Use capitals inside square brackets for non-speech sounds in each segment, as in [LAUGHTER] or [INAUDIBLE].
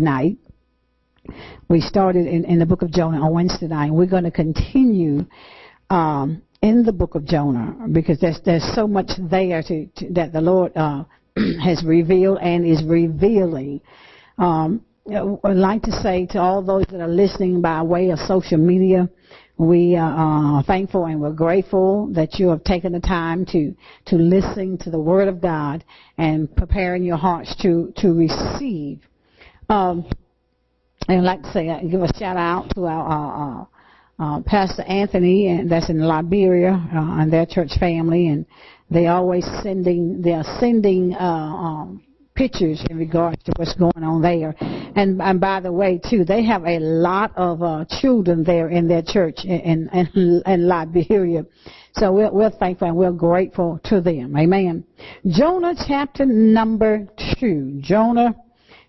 night. We started in, in the book of Jonah on Wednesday night. We're going to continue um, in the book of Jonah because there's there's so much there to, to that the Lord uh, [CLEARS THROAT] has revealed and is revealing. Um, I'd like to say to all those that are listening by way of social media, we are thankful and we're grateful that you have taken the time to to listen to the Word of God and preparing your hearts to to receive. Um, and I'd like to say, uh, give a shout out to our uh, Pastor Anthony, and that's in Liberia, uh, and their church family, and they always sending, they are sending uh, um, pictures in regards to what's going on there. And, and by the way, too, they have a lot of uh, children there in their church in, in, in [LAUGHS] Liberia. So we're, we're thankful and we're grateful to them. Amen. Jonah chapter number two. Jonah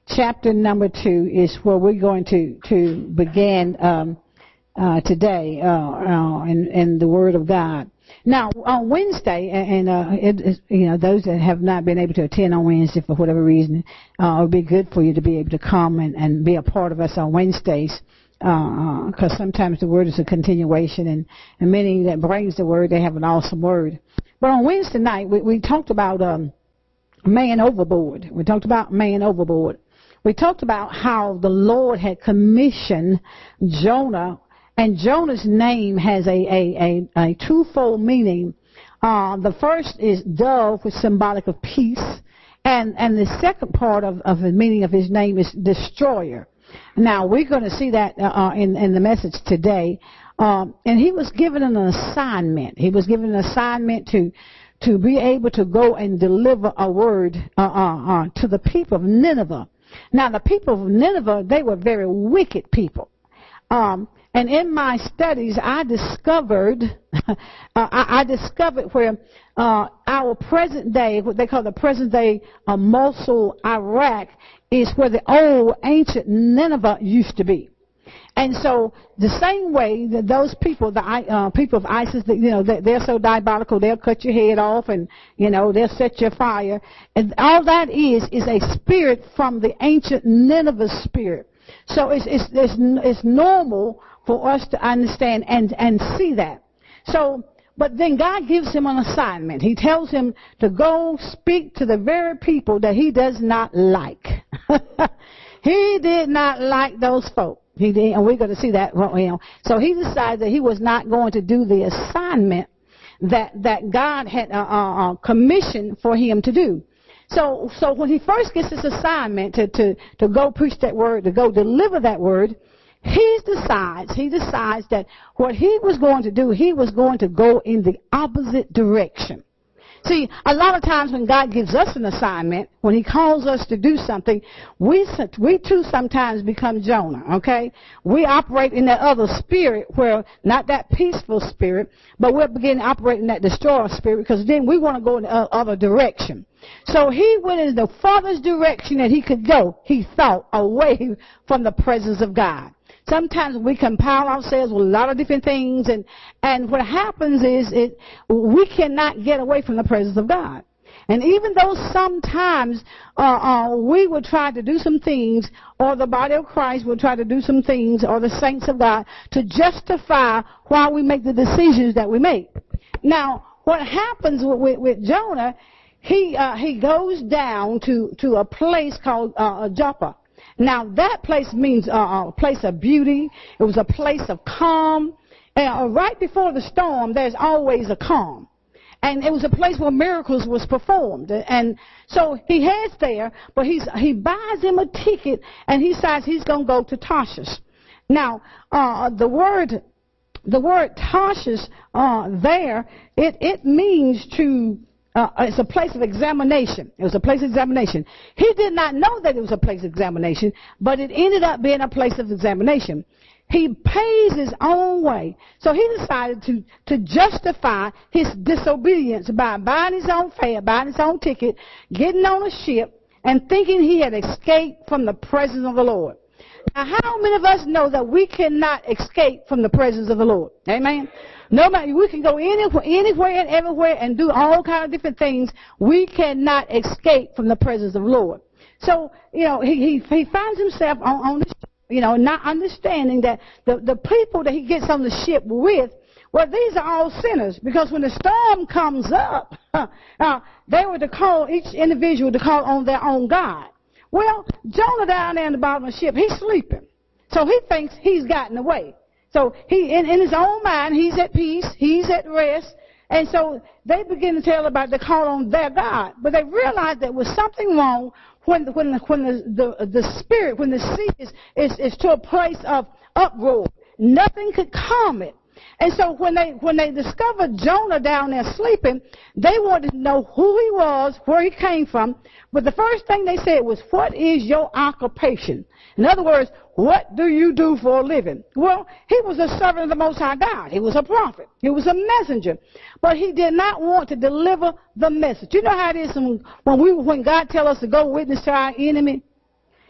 chapter number two is where we're going to to begin um, uh, today uh, uh, in, in the Word of God. Now on Wednesday, and uh, it, you know those that have not been able to attend on Wednesday for whatever reason, uh, it would be good for you to be able to come and, and be a part of us on Wednesdays because uh, sometimes the word is a continuation, and, and many that brings the word they have an awesome word. But on Wednesday night, we, we talked about um, man overboard. We talked about man overboard we talked about how the Lord had commissioned Jonah, and Jonah's name has a, a, a, a twofold meaning. Uh, the first is dove, which is symbolic of peace, and, and the second part of, of the meaning of his name is destroyer. Now, we're going to see that uh, uh, in, in the message today. Um, and he was given an assignment. He was given an assignment to to be able to go and deliver a word uh, uh, uh, to the people of Nineveh. Now, the people of Nineveh, they were very wicked people. Um, and in my studies, I discovered, [LAUGHS] uh, I, I, discovered where uh, our present day, what they call the present day uh, Mosul, Iraq, is where the old ancient Nineveh used to be. And so the same way that those people, the uh, people of ISIS, that, you know, they're so diabolical, they'll cut your head off and, you know, they'll set your fire. And all that is, is a spirit from the ancient Nineveh spirit. So it's, it's, it's, it's normal for us to understand and, and see that. So, but then God gives him an assignment. He tells him to go speak to the very people that he does not like. [LAUGHS] he did not like those folk. He did, and we're going to see that. Know. So he decided that he was not going to do the assignment that that God had uh, uh, uh, commissioned for him to do. So so when he first gets this assignment to to to go preach that word, to go deliver that word, he decides he decides that what he was going to do, he was going to go in the opposite direction. See, a lot of times when God gives us an assignment, when He calls us to do something, we, we too sometimes become Jonah, okay? We operate in that other spirit where, not that peaceful spirit, but we're beginning to operate in that destroyer spirit because then we want to go in the other direction. So he went in the farthest direction that he could go, he thought, away from the presence of God. Sometimes we compile ourselves with a lot of different things, and, and what happens is it, we cannot get away from the presence of God. And even though sometimes uh, uh, we will try to do some things, or the body of Christ will try to do some things, or the saints of God, to justify why we make the decisions that we make. Now, what happens with, with, Jonah, he, uh, he goes down to, to a place called uh, Joppa. Now that place means uh, a place of beauty. It was a place of calm. And uh, right before the storm, there's always a calm. And it was a place where miracles was performed. And so he heads there, but he's, he buys him a ticket and he decides he's going to go to Tarshish. Now, uh, the word, the word Tarshish, uh, there, it, it means to, uh, it's a place of examination. It was a place of examination. He did not know that it was a place of examination, but it ended up being a place of examination. He pays his own way. So he decided to, to justify his disobedience by buying his own fare, buying his own ticket, getting on a ship, and thinking he had escaped from the presence of the Lord. Now, how many of us know that we cannot escape from the presence of the Lord? Amen. No matter, we can go anywhere, anywhere and everywhere and do all kinds of different things. We cannot escape from the presence of the Lord. So, you know, he, he, he finds himself on, on the you know, not understanding that the, the people that he gets on the ship with, well, these are all sinners because when the storm comes up, [LAUGHS] uh, they were to call each individual to call on their own God. Well, Jonah down there in the bottom of the ship, he's sleeping. So he thinks he's gotten away. So he, in, in his own mind, he's at peace, he's at rest, and so they begin to tell about the call on their God. But they realized there was something wrong when, when, when the, the, the spirit, when the sea is, is, is to a place of uproar. Nothing could calm it. And so when they when they discovered Jonah down there sleeping, they wanted to know who he was, where he came from. But the first thing they said was, "What is your occupation?" In other words, what do you do for a living? Well, he was a servant of the Most High God. He was a prophet. He was a messenger. But he did not want to deliver the message. You know how it is when we when God tell us to go witness to our enemy?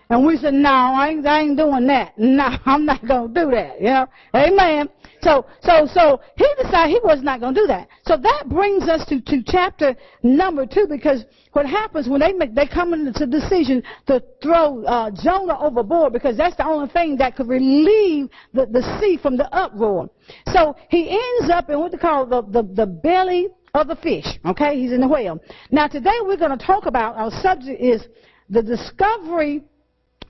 And we said, no, I ain't, I ain't doing that. [LAUGHS] No, I'm not going to do that. You know? Amen. So, so, so he decided he was not going to do that. So that brings us to, to chapter number two because what happens when they make, they come into the decision to throw uh, Jonah overboard because that's the only thing that could relieve the, the sea from the uproar. So he ends up in what they call the, the, the belly of the fish. Okay, he's in the whale. Now today we're going to talk about our subject is the discovery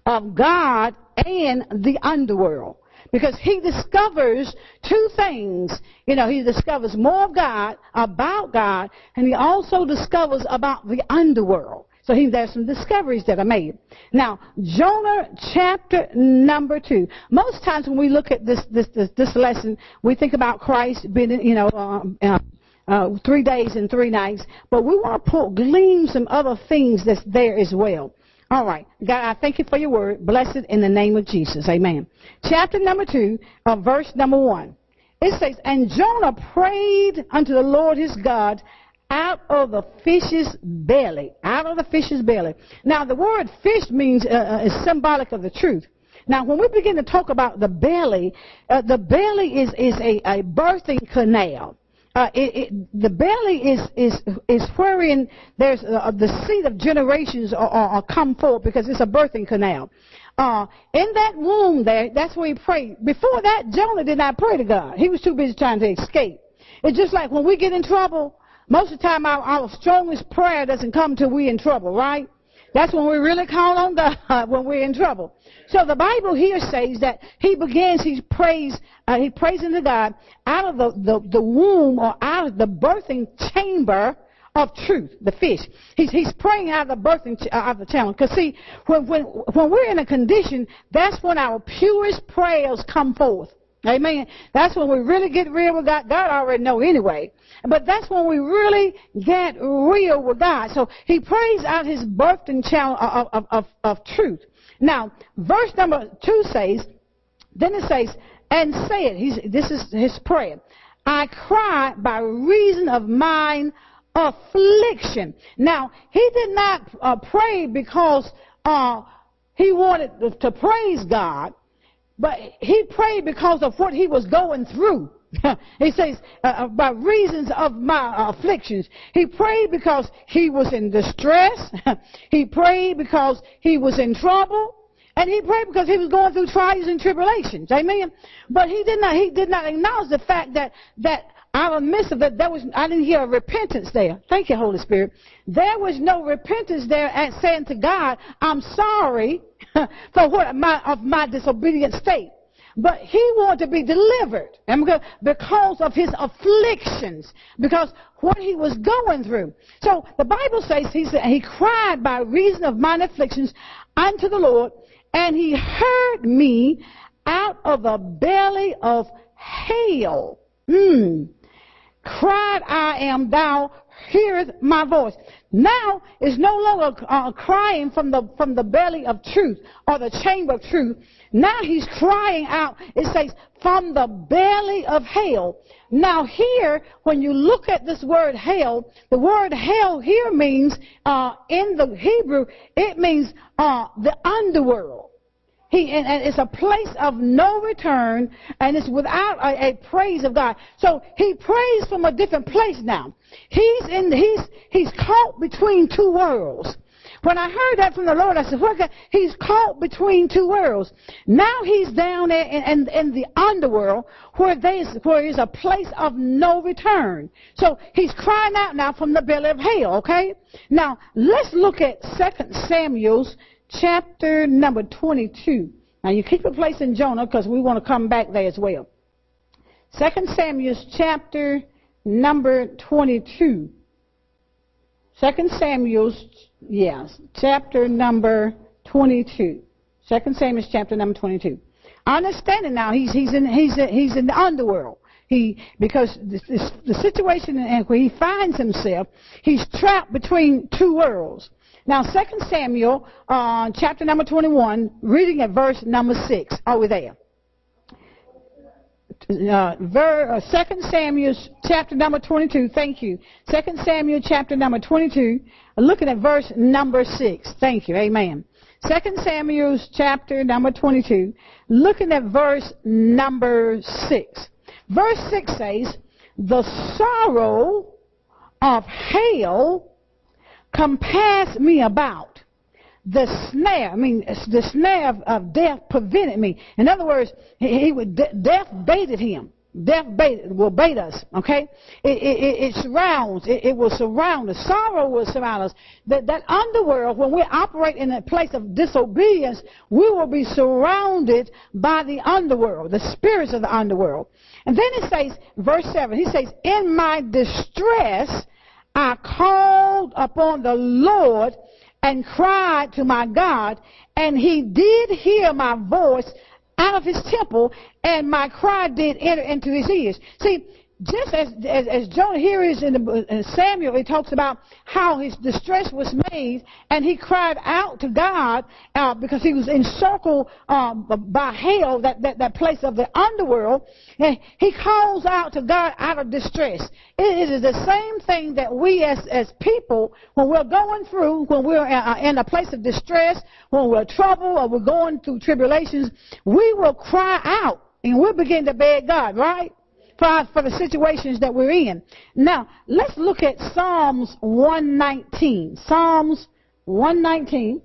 of God and the underworld. Because he discovers two things. You know, he discovers more of God, about God, and he also discovers about the underworld. So he, there's some discoveries that are made. Now, Jonah chapter number two. Most times when we look at this, this, this, this lesson, we think about Christ being, you know, uh, uh, uh, three days and three nights, but we want to pull, glean some other things that's there as well. All right. God, I thank you for your word. Blessed in the name of Jesus. Amen. Chapter number two, uh, verse number one. It says, And Jonah prayed unto the Lord his God out of the fish's belly. Out of the fish's belly. Now, the word fish means, uh, uh is symbolic of the truth. Now, when we begin to talk about the belly, uh, the belly is, is a, a birthing canal uh, it, it, the belly is is is wherein there's uh, the seed of generations are, are, come forth because it's a birthing canal. Uh, in that womb there, that's where he prayed. Before that, Jonah did not pray to God. He was too busy trying to escape. It's just like when we get in trouble, most of the time our, our strongest prayer doesn't come till we're in trouble, right? That's when we really call on God [LAUGHS] when we're in trouble. So the Bible here says that he begins, he prays, uh, he prays into God out of the, the, the womb or out of the birthing chamber of truth, the fish. He's, he's praying out of the birthing, ch- out of the channel. Because see, when, when, when we're in a condition, that's when our purest prayers come forth. Amen. That's when we really get real with God. God already know anyway. But that's when we really get real with God. So he prays out his birthing channel of, of, of, of truth. Now, verse number two says, then it says, and say it. He's, this is his prayer. I cry by reason of mine affliction. Now, he did not uh, pray because uh, he wanted to praise God. But he prayed because of what he was going through. [LAUGHS] he says, uh, uh, by reasons of my afflictions. He prayed because he was in distress. [LAUGHS] he prayed because he was in trouble. And he prayed because he was going through trials and tribulations. Amen. But he did not, he did not acknowledge the fact that, that out of midst of that, there was, I didn't hear a repentance there. Thank you, Holy Spirit. There was no repentance there at saying to God, I'm sorry [LAUGHS] for what my, of my disobedient state. But he wanted to be delivered because of his afflictions, because what he was going through. So the Bible says he said he cried by reason of mine afflictions unto the Lord, and he heard me out of the belly of hell. Hmm cried I am, thou hearest my voice. Now it's no longer uh, crying from the from the belly of truth or the chamber of truth. Now he's crying out. It says from the belly of hell. Now here, when you look at this word hell, the word hell here means uh, in the Hebrew it means uh, the underworld. He, and, and, it's a place of no return, and it's without a, a, praise of God. So he prays from a different place now. He's in, he's, he's caught between two worlds. when I heard that from the Lord, I said, what He's caught between two worlds. Now he's down there in, in, in the underworld where there's, where is a place of no return. So he's crying out now from the belly of hell, okay? Now, let's look at 2 Samuel's chapter number 22. Now you keep in Jonah because we want to come back there as well. 2 Samuel's chapter number 22. 2 Samuel's, yes, chapter number 22. 2 Samuel's chapter number 22. Understanding now. He's, he's, in, he's, he's in the underworld. He, because the situation in where he finds himself, he's trapped between two worlds. Now, 2 Samuel, uh, chapter number 21, reading at verse number 6. Are we there? Uh, ver, uh, 2 Samuel chapter number 22, thank you. 2 Samuel chapter number 22, looking at verse number 6. Thank you, amen. 2 Samuel chapter number 22, looking at verse number 6. Verse 6 says, The sorrow of hell compassed me about. The snare, I mean, the snare of, of death prevented me. In other words, he, he would, death baited him. Death bait, will bait us, okay? It, it, it surrounds, it, it, will surround us. Sorrow will surround us. That, that underworld, when we operate in a place of disobedience, we will be surrounded by the underworld, the spirits of the underworld. And then it says, verse 7, he says, In my distress, I called upon the Lord and cried to my God, and he did hear my voice out of his temple, and my cry did enter into his ears. See, just as, as, as Jonah here is in, the, in Samuel, it talks about how his distress was made, and he cried out to God uh, because he was encircled um, by hell, that, that, that place of the underworld. And he calls out to God out of distress. It, it is the same thing that we as, as people, when we're going through, when we're uh, in a place of distress, when we're troubled or we're going through tribulations, we will cry out and we'll begin to beg God, right? For, for the situations that we're in. Now, let's look at Psalms 119. Psalms 119.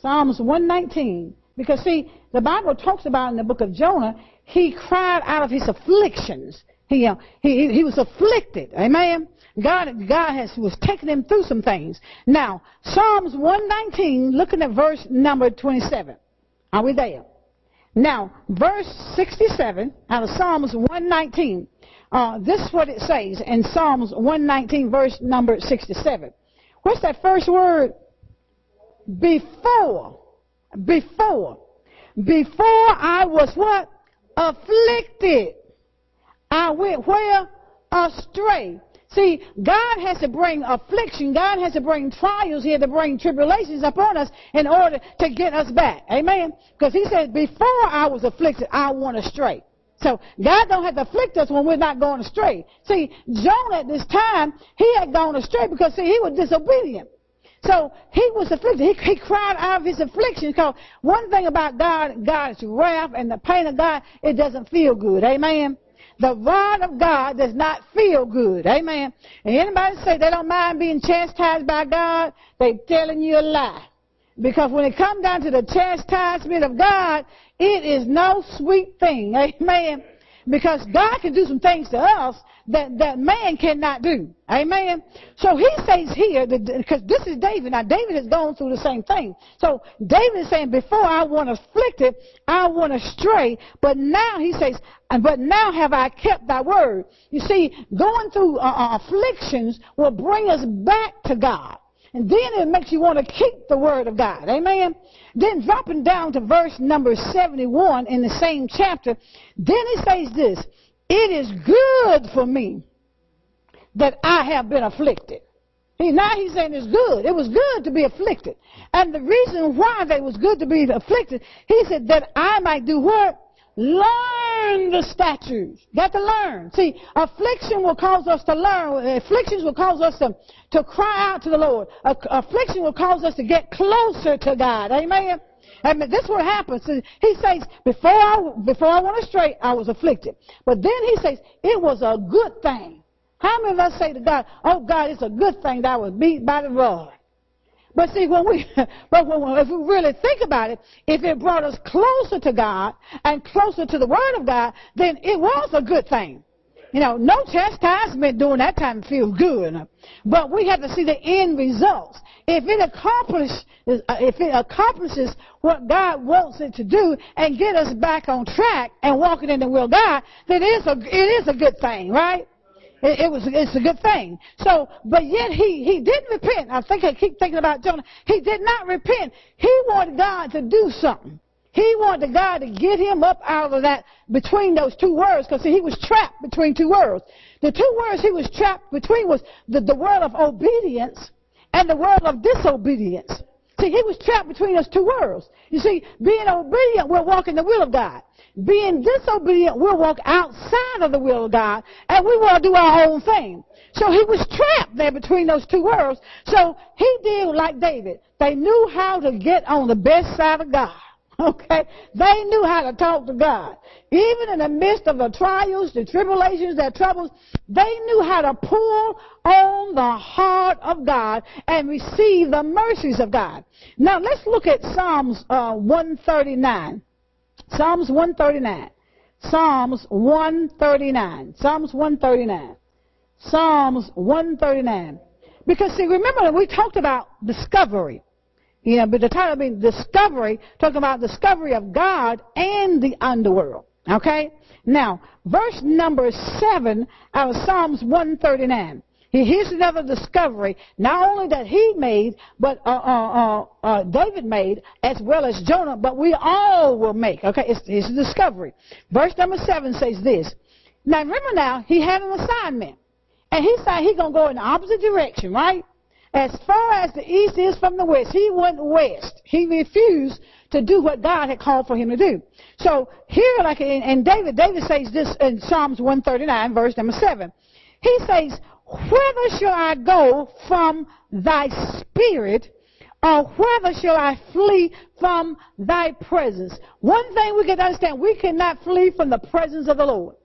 Psalms 119. Because see, the Bible talks about in the book of Jonah, he cried out of his afflictions. He, uh, he, he was afflicted. Amen. God, God has, was taking him through some things. Now, Psalms 119, looking at verse number 27. Are we there? Now, verse 67 out of Psalms 119. Uh, this is what it says in Psalms 119, verse number 67. What's that first word? Before. Before. Before I was what? Afflicted. I went where? Astray. See, God has to bring affliction, God has to bring trials here to bring tribulations upon us in order to get us back. Amen? Because he said, before I was afflicted, I went astray. So God don't have to afflict us when we're not going astray. See, Jonah at this time, he had gone astray because see, he was disobedient. So he was afflicted. He, he cried out of his affliction because one thing about God, God's wrath and the pain of God, it doesn't feel good. Amen? The rod of God does not feel good. Amen. And anybody say they don't mind being chastised by God, they telling you a lie. Because when it comes down to the chastisement of God, it is no sweet thing. Amen. Because God can do some things to us that, that man cannot do. Amen. So he says here, because this is David. Now David has gone through the same thing. So David is saying, before I want afflicted, I want astray. But now he says, but now have I kept thy word. You see, going through uh, uh, afflictions will bring us back to God. And then it makes you want to keep the word of God. Amen. Then dropping down to verse number 71 in the same chapter, then he says this, it is good for me that I have been afflicted. He, now he's saying it's good. It was good to be afflicted. And the reason why it was good to be afflicted, he said that I might do what? Learn the statutes. Got to learn. See, affliction will cause us to learn. Afflictions will cause us to, to cry out to the Lord. Affliction will cause us to get closer to God. Amen. And this is what happens. He says, before I, before I went astray, I was afflicted. But then he says, it was a good thing. How many of us say to God, oh God, it's a good thing that I was beat by the rod? But see, when we, [LAUGHS] but when, if we really think about it, if it brought us closer to God and closer to the Word of God, then it was a good thing. You know, no chastisement during that time feels good. But we have to see the end results. If it accomplishes, if it accomplishes what God wants it to do and get us back on track and walking in the will of God, then it is a, it is a good thing, right? It, it, was, it's a good thing. So, but yet he, he didn't repent. I think I keep thinking about Jonah. He did not repent. He wanted God to do something. He wanted God to get him up out of that, between those two worlds, because see, he was trapped between two worlds. The two worlds he was trapped between was the, the world of obedience and the world of disobedience. See, he was trapped between those two worlds. You see, being obedient, we're walking the will of God. Being disobedient, we'll walk outside of the will of God, and we to do our own thing. So he was trapped there between those two worlds. So he did like David. They knew how to get on the best side of God. [LAUGHS] Okay? They knew how to talk to God. Even in the midst of the trials, the tribulations, their troubles, they knew how to pull on the heart of God and receive the mercies of God. Now let's look at Psalms uh, 139. Psalms 139. Psalms 139. Psalms 139. Psalms 139. Because see, remember we talked about discovery. You know, but the title being discovery, talking about discovery of God and the underworld. Okay? Now, verse number seven out of Psalms 139. Here's another discovery, not only that he made, but uh, uh, uh, uh, David made, as well as Jonah, but we all will make. Okay, it's, it's a discovery. Verse number seven says this. Now remember now, he had an assignment. And he said he's to go in the opposite direction, right? As far as the east is from the west, he went west. He refused to do what God had called for him to do. So here, like in, in David, David says this in Psalms 139, verse number 7. He says, Whither shall I go from thy spirit, or whither shall I flee from thy presence? One thing we can understand, we cannot flee from the presence of the Lord.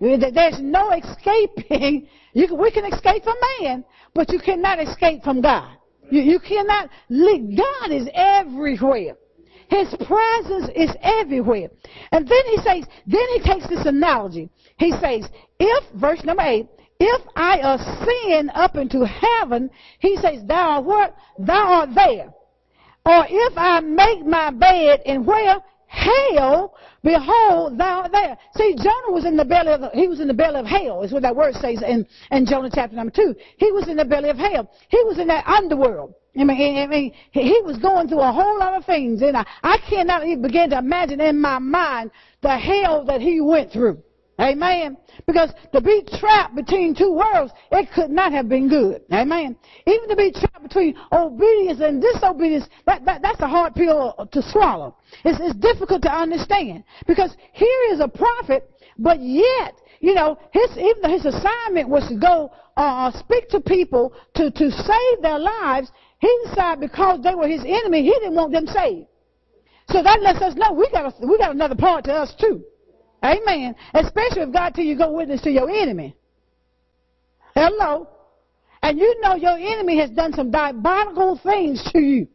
There's no escaping. Can, we can escape from man, but you cannot escape from God. You, you cannot leave. God is everywhere. His presence is everywhere. And then he says, then he takes this analogy. He says, if, verse number 8, if I ascend up into heaven, he says, thou art what? Thou art there. Or if I make my bed in where? Hell, behold, thou art there. See, Jonah was in the belly of he was in the belly of hell, is what that word says in, in Jonah chapter number two. He was in the belly of hell. He was in that underworld. I mean, I mean, he was going through a whole lot of things, and I, I cannot even begin to imagine in my mind the hell that he went through. Amen. Because to be trapped between two worlds, it could not have been good. Amen. Even to be trapped between obedience and disobedience, that, that, that's a hard pill to swallow. It's, it's difficult to understand. Because here is a prophet, but yet, you know, his, even his assignment was to go uh, speak to people to, to save their lives, he decided because they were his enemy, he didn't want them saved. So that lets us know we got, a, we got another part to us too. Amen. Especially if God tell you go witness to your enemy. Hello. And you know your enemy has done some diabolical things to you.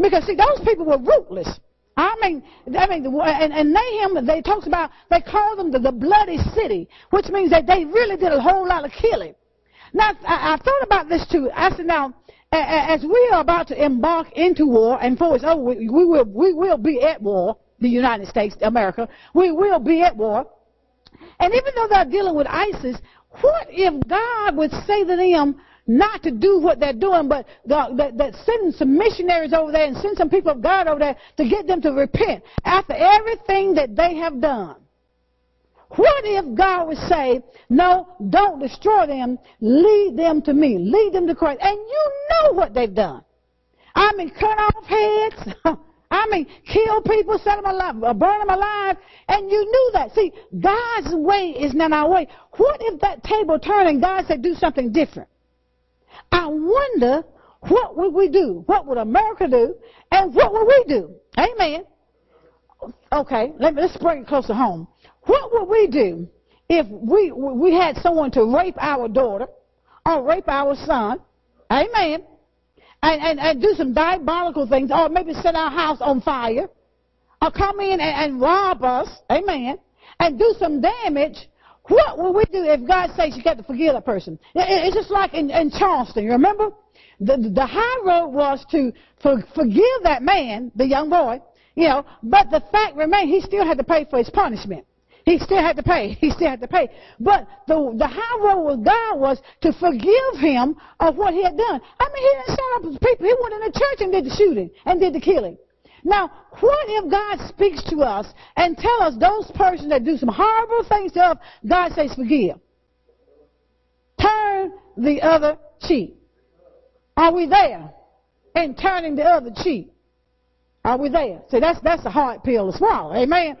Because see, those people were ruthless. I mean, I mean, and, and Nahum, they talks about, they call them the, the bloody city, which means that they really did a whole lot of killing. Now, I, I thought about this too. I said, now, as we are about to embark into war, and for it's over, we, will, we will be at war the United States, America, we will be at war. And even though they're dealing with ISIS, what if God would say to them not to do what they're doing, but that, that send some missionaries over there and send some people of God over there to get them to repent after everything that they have done? What if God would say, no, don't destroy them, lead them to me, lead them to Christ, and you know what they've done. I mean, cut off heads, [LAUGHS] I mean, kill people, set them alive, uh, burn them alive, and you knew that. See, God's way is not our way. What if that table turned and God said do something different? I wonder what would we do? What would America do? And what would we do? Amen. Okay, let me, let's bring it closer home. What would we do if we, we had someone to rape our daughter or rape our son? Amen and, and, and do some diabolical things, or maybe set our house on fire, or come in and, and rob us, amen, and do some damage, what will we do if God says you got to forgive that person? It's just like in, in Charleston, you remember? The, the high road was to for, forgive that man, the young boy, you know, but the fact remained he still had to pay for his punishment. He still had to pay. [LAUGHS] He still had to pay. But the, the high road with God was to forgive him of what he had done. I mean, he didn't set up with people. He went in the church and did the shooting and did the killing. Now, what if God speaks to us and tell us those persons that do some horrible things to us, God says forgive. Turn the other cheek. Are we there? And turning the other cheek. Are we there? See, that's, that's a hard pill to swallow. Amen.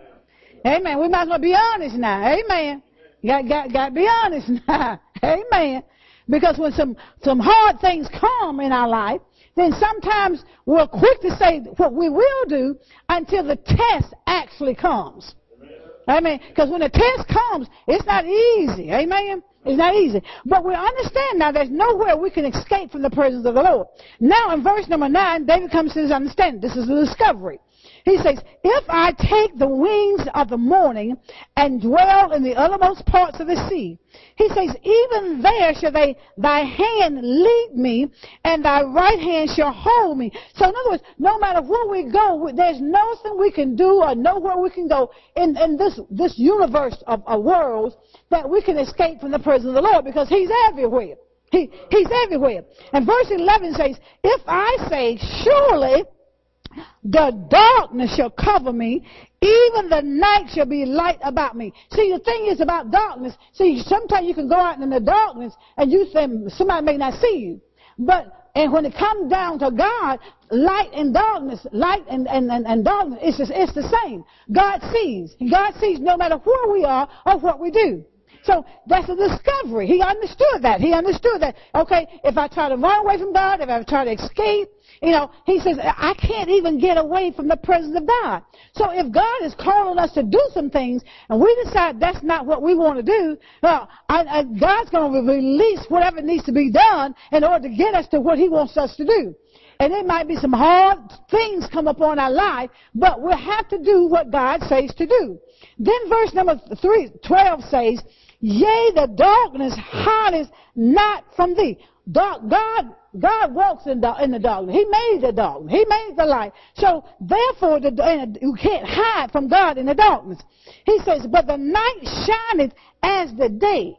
Amen. We might as well be honest now. Amen. Got, got, got to be honest [LAUGHS] now. Amen. Because when some, some hard things come in our life, then sometimes we're quick to say what we will do until the test actually comes. Amen. Because when the test comes, it's not easy. Amen. It's not easy. But we understand now there's nowhere we can escape from the presence of the Lord. Now in verse number 9, David comes to his understanding. This is the discovery. He says, If I take the wings of the morning and dwell in the uttermost parts of the sea, he says, even there shall they, thy hand lead me, and thy right hand shall hold me. So in other words, no matter where we go, there's nothing we can do or nowhere we can go in, in this, this universe of, of worlds that we can escape from the presence of the Lord because he's everywhere. He, he's everywhere. And verse 11 says, If I say, surely the darkness shall cover me, even the night shall be light about me. See, the thing is about darkness. See, sometimes you can go out in the darkness and you think somebody may not see you. But, and when it comes down to God, light and darkness, light and, and, and, and darkness, it's, just, it's the same. God sees. God sees no matter where we are or what we do. So that's a discovery. He understood that. He understood that, okay, if I try to run away from God, if I try to escape, you know, he says, I can't even get away from the presence of God. So if God is calling us to do some things and we decide that's not what we want to do, well, I, I, God's going to release whatever needs to be done in order to get us to what he wants us to do. And it might be some hard things come upon our life, but we'll have to do what God says to do. Then verse number three, 12 says, Yea, the darkness hideth not from thee. Dark, God, God walks in, the, in the darkness. He made the darkness. He made the light. So therefore, the, you can't hide from God in the darkness. He says, but the night shineth as the day.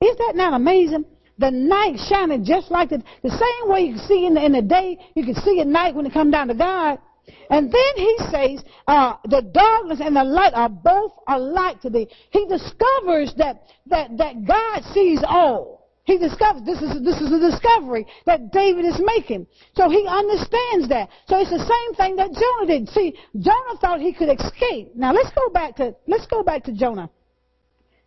Is that not amazing? The night shining just like the, the same way you can see in the, in the day, you can see at night when it comes down to God. And then he says, uh, the darkness and the light are both alike to thee. He discovers that, that, that God sees all. He discovers this is this is a discovery that David is making. So he understands that. So it's the same thing that Jonah did. See, Jonah thought he could escape. Now let's go back to let's go back to Jonah,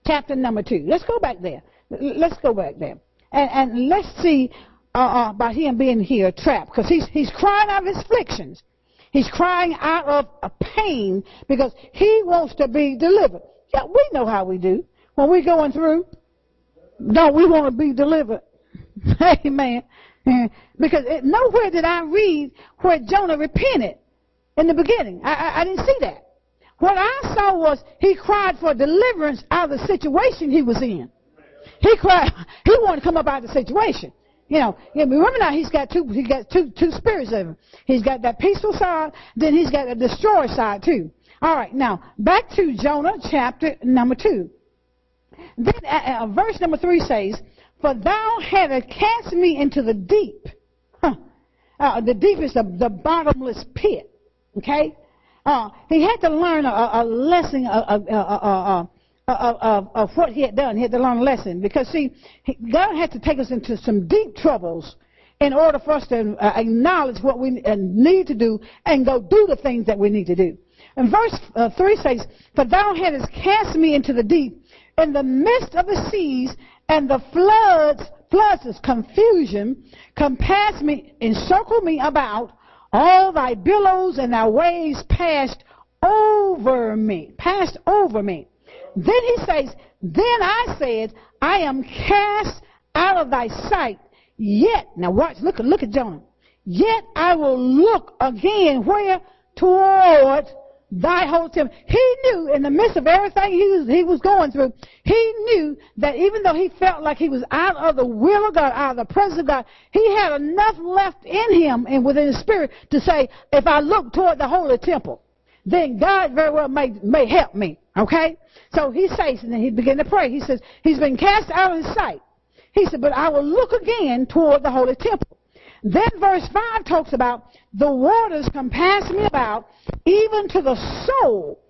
chapter number two. Let's go back there. Let's go back there, and and let's see uh, uh, about him being here trapped because he's he's crying out of his afflictions. He's crying out of a pain because he wants to be delivered. Yeah, we know how we do when we're going through. Don't we want to be delivered? [LAUGHS] Amen. [LAUGHS] Because it, nowhere did I read where Jonah repented in the beginning. I, I, I didn't see that. What I saw was he cried for deliverance out of the situation he was in. He cried, [LAUGHS] he wanted to come up out of the situation. You know, remember now he's got two, he got two, two spirits of him. He's got that peaceful side, then he's got a destroyer side too. All right, now back to Jonah chapter number two. Then uh, uh, verse number three says, "For thou hast cast me into the deep." Huh. Uh, the deep is the, the bottomless pit. Okay, uh, he had to learn a, a lesson, a, a, of, of, of what he had done. He had to learn a lesson because see, God had to take us into some deep troubles in order for us to uh, acknowledge what we uh, need to do and go do the things that we need to do. And verse uh, 3 says, For thou hast cast me into the deep, in the midst of the seas, and the floods, floods is confusion, compass me, encircle me about, all thy billows and thy waves passed over me, passed over me. Then he says, Then I said, I am cast out of thy sight. Yet, now watch, look, at look at Jonah. Yet I will look again where? Toward thy holy temple. He knew in the midst of everything he was, he was going through, he knew that even though he felt like he was out of the will of God, out of the presence of God, he had enough left in him and within his spirit to say, if I look toward the holy temple, then God very well may, may help me. Okay? So he says, and then he began to pray. He says, he's been cast out of his sight. He said, but I will look again toward the holy temple. Then verse 5 talks about the waters compass me about, even to the soul.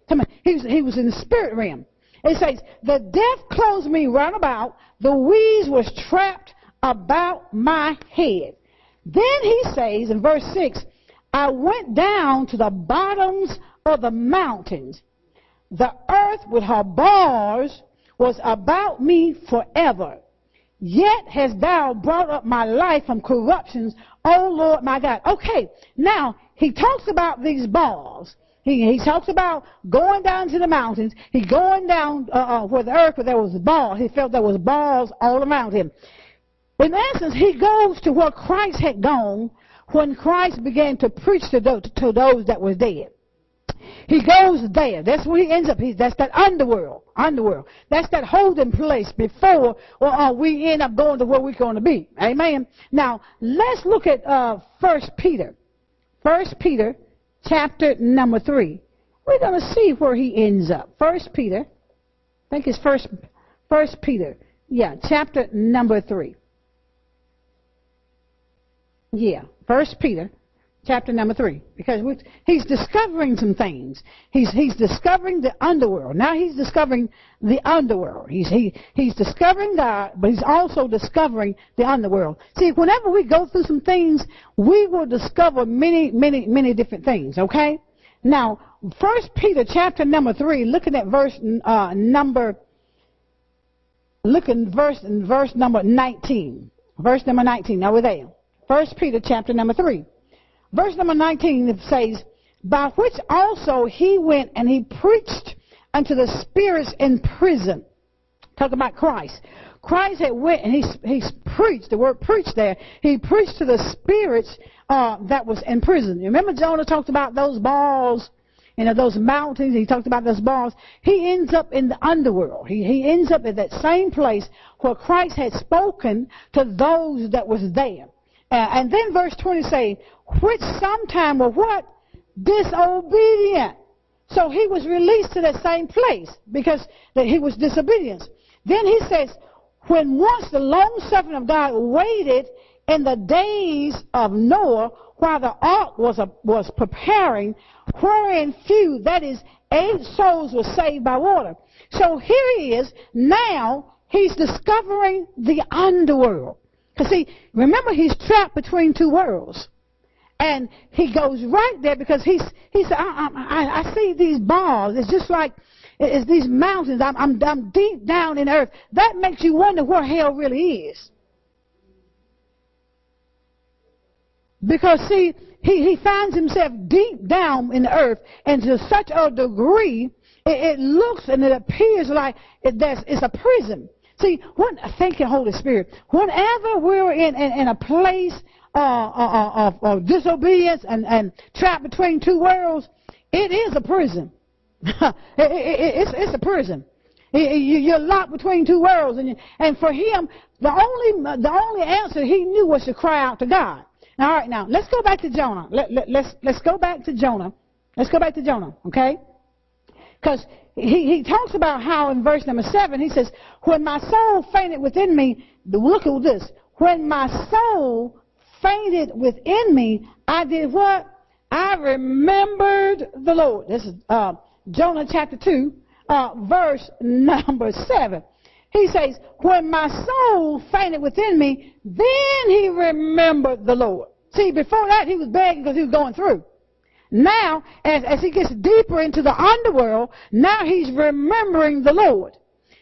He was, he was in the spirit realm. It says, the death closed me round about, the wheeze was trapped about my head. Then he says in verse 6, I went down to the bottoms of the mountains. The earth with her bars was about me forever. Yet hast thou brought up my life from corruptions, O Lord my God. Okay, now he talks about these bars. He, he talks about going down to the mountains. He going down uh, uh, where the earth, where there was bars. He felt there was bars all around him. In essence, he goes to where Christ had gone when Christ began to preach to those, to those that were dead. He goes there. That's where he ends up. He, that's that underworld. Underworld. That's that holding place before or uh, we end up going to where we're going to be. Amen. Now, let's look at uh, First Peter. First Peter, chapter number 3. We're going to see where he ends up. First Peter. I think it's First, First Peter. Yeah, chapter number 3. Yeah, First Peter chapter number three, because he's discovering some things. He's he's discovering the underworld. Now he's discovering the underworld. He's he he's discovering God, but he's also discovering the underworld. See, whenever we go through some things, we will discover many many many different things. Okay. Now, First Peter chapter number three, looking at verse uh, number, looking verse verse number nineteen, verse number nineteen. Now we're there. First Peter chapter number three. Verse number 19 says, By which also he went and he preached unto the spirits in prison. Talk about Christ. Christ had went and he, he preached, the word preached there, he preached to the spirits uh, that was in prison. You remember Jonah talked about those balls, you know, those mountains, he talked about those balls. He ends up in the underworld. He, he ends up in that same place where Christ had spoken to those that was there. Uh, and then verse 20 say, which sometime were what? Disobedient. So he was released to that same place because that he was disobedient. Then he says, when once the long suffering of God waited in the days of Noah while the ark was, a, was preparing, wherein few, that is, eight souls were saved by water. So here he is, now he's discovering the underworld. Because see, remember he's trapped between two worlds. And he goes right there because he's, he said, I, I, I see these bars. It's just like, it's these mountains. I'm, I'm, I'm deep down in earth. That makes you wonder where hell really is. Because see, he, he finds himself deep down in the earth and to such a degree, it, it looks and it appears like it, it's a prison. See, thank you, Holy Spirit. Whenever we're in, in, in a place uh, uh, uh, of, of disobedience and, and trapped between two worlds, it is a prison. [LAUGHS] it, it, it's, it's a prison. You're locked between two worlds, and, and for him, the only the only answer he knew was to cry out to God. Now, all right, now let's go back to Jonah. Let, let, let's let's go back to Jonah. Let's go back to Jonah, okay? Because he, he talks about how in verse number seven, he says, when my soul fainted within me, look at this. When my soul fainted within me, I did what? I remembered the Lord. This is uh, Jonah chapter 2, uh, verse number 7. He says, when my soul fainted within me, then he remembered the Lord. See, before that, he was begging because he was going through. Now, as, as he gets deeper into the underworld, now he's remembering the Lord.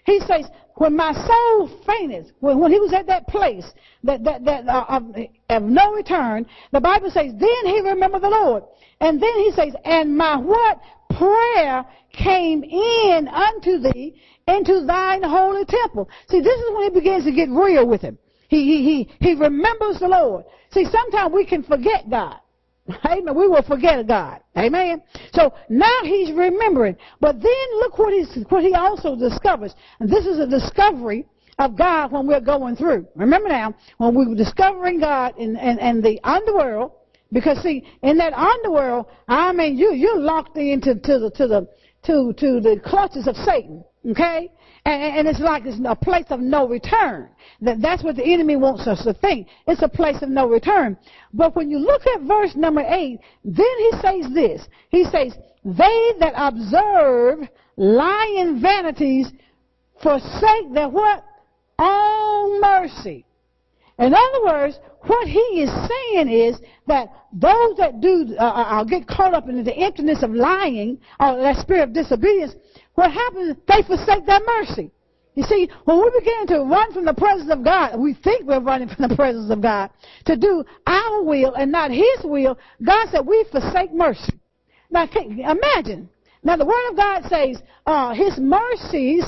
He says, when my soul fainted, when, when he was at that place that, that, that uh, of, of no return, the Bible says, then he remembered the Lord. And then he says, and my what? Prayer came in unto thee into thine holy temple. See, this is when he begins to get real with him. he, he, he, he remembers the Lord. See, sometimes we can forget God. [LAUGHS] Amen. We will forget God. Amen. So now he's remembering. But then look what he's, what he also discovers. And this is a discovery of God when we're going through. Remember now, when we were discovering God in, in, in the underworld, because see, in that underworld, I mean, you, you're locked into, to the, to the, to, to the clutches of Satan. Okay? And, and it's like it's a place of no return. That, that's what the enemy wants us to think. It's a place of no return. But when you look at verse number 8, then he says this. He says, They that observe lying vanities forsake their what? All mercy. In other words, what he is saying is that those that do, uh, uh, uh get caught up in the emptiness of lying, or that spirit of disobedience, what happens, is they forsake their mercy. You see, when we begin to run from the presence of God, we think we're running from the presence of God, to do our will and not His will, God said we forsake mercy. Now, imagine. Now, the Word of God says uh, His mercies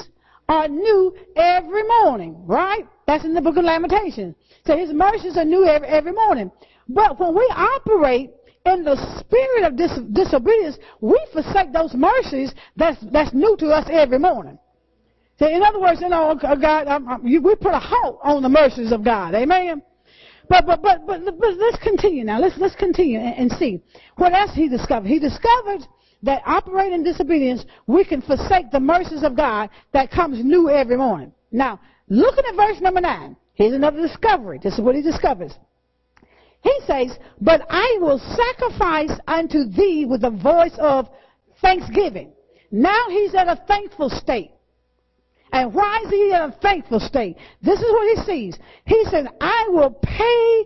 are new every morning, right? That's in the book of Lamentations. So His mercies are new every, every morning. But when we operate in the spirit of dis- disobedience, we forsake those mercies that's, that's new to us every morning. So in other words, you know, God, um, um, you, we put a halt on the mercies of God. Amen. But but but but, but let's continue now. Let's let's continue and, and see what else he discovered. He discovered that operating in disobedience, we can forsake the mercies of God that comes new every morning. Now, looking at verse number nine, here's another discovery. This is what he discovers. He says, But I will sacrifice unto thee with a voice of thanksgiving. Now he's at a thankful state. And why is he in a thankful state? This is what he sees. He says, I will pay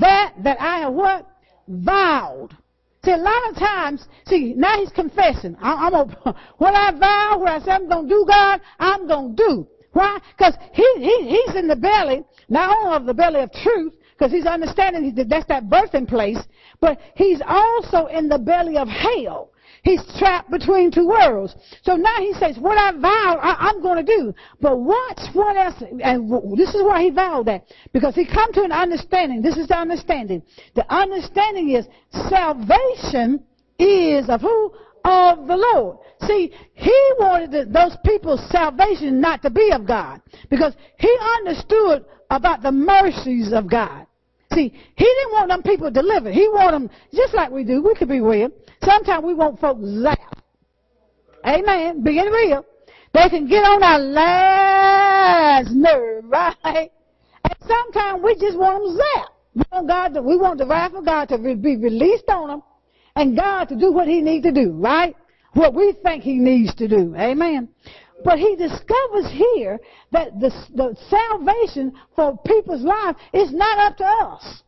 that that I have what? Vowed. See, a lot of times, see, now he's confessing. I, am a, [LAUGHS] what I vow, what I say I'm to do, God, I'm to do. Why? Because he, he, he's in the belly, not only of the belly of truth, because he's understanding that that's that birthing place, but he's also in the belly of hell. He's trapped between two worlds. So now he says, what I vowed, I, am going to do. But watch what else, and this is why he vowed that. Because he come to an understanding. This is the understanding. The understanding is salvation is of who? Of the Lord. See, he wanted those people's salvation not to be of God. Because he understood about the mercies of God. See, he didn't want them people delivered. He want them just like we do. We could be real. Sometimes we want folks zapped. Amen. Being real. They can get on our last nerve, right? And sometimes we just want them zapped. We want God to, we want the wrath of God to be released on them and God to do what he needs to do, right? What we think he needs to do. Amen. But he discovers here that the, the salvation for people's life is not up to us.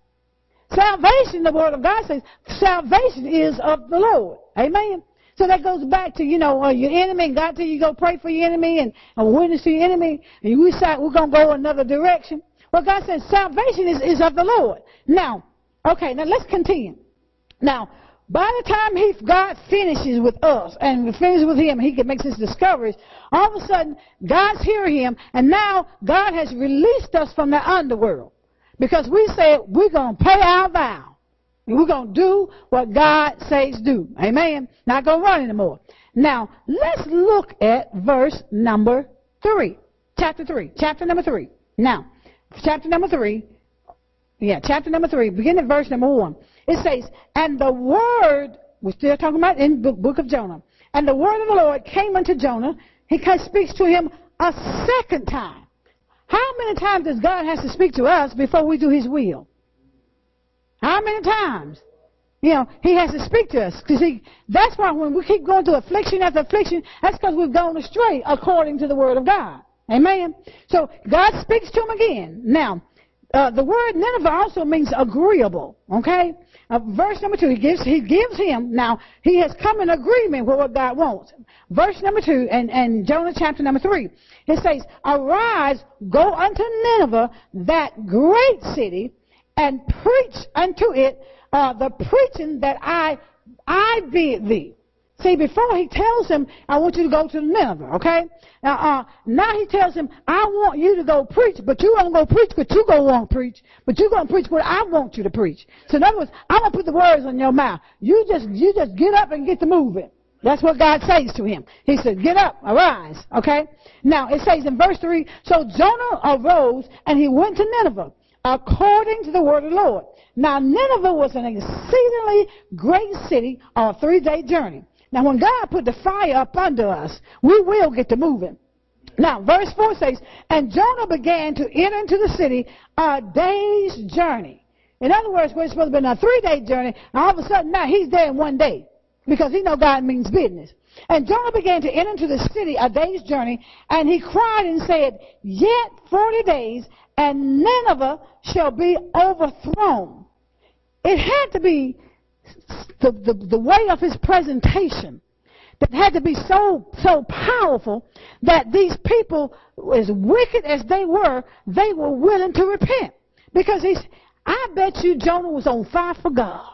Salvation, the Word of God says, salvation is of the Lord. Amen. So that goes back to, you know, uh, your enemy, God tell you go pray for your enemy and, and witness to your enemy, and we decide we're going to go another direction. Well, God says salvation is, is of the Lord. Now, okay, now let's continue. Now, by the time he, God finishes with us and finishes with him, he makes his discoveries, all of a sudden, God's hearing him, and now God has released us from the underworld. Because we said we're to pay our vow. We're to do what God says do. Amen. Not to run anymore. Now, let's look at verse number 3. Chapter 3. Chapter number 3. Now, chapter number 3. Yeah, chapter number 3. Begin at verse number 1. It says, And the word, we're still talking about in the book of Jonah. And the word of the Lord came unto Jonah. He speaks to him a second time. How many times does God have to speak to us before we do his will? How many times? You know, he has to speak to us. Because that's why when we keep going through affliction after affliction, that's because we've gone astray according to the word of God. Amen. So God speaks to him again. Now, uh, the word Nineveh also means agreeable. Okay? Uh, verse number two, he gives, he gives him, now, he has come in agreement with what God wants. Verse number two, and, and Jonah chapter number three, it says, Arise, go unto Nineveh, that great city, and preach unto it uh, the preaching that I, I bid thee. See, before he tells him, I want you to go to Nineveh, okay? Now, uh, now he tells him, I want you to go preach, but you won't go preach but you gonna want to preach, but you gonna preach what I want you to preach. So in other words, I'm gonna put the words on your mouth. You just, you just get up and get to moving. That's what God says to him. He said, get up, arise, okay? Now, it says in verse 3, so Jonah arose and he went to Nineveh according to the word of the Lord. Now, Nineveh was an exceedingly great city on a three-day journey. Now, when God put the fire up under us, we will get to moving. Now, verse 4 says, And Jonah began to enter into the city a day's journey. In other words, we're supposed to be a three-day journey, and all of a sudden now he's there in one day. Because he know God means business. And Jonah began to enter into the city a day's journey, and he cried and said, Yet forty days, and Nineveh shall be overthrown. It had to be the, the, the way of his presentation that had to be so so powerful that these people, as wicked as they were, they were willing to repent. Because he's I bet you Jonah was on fire for God.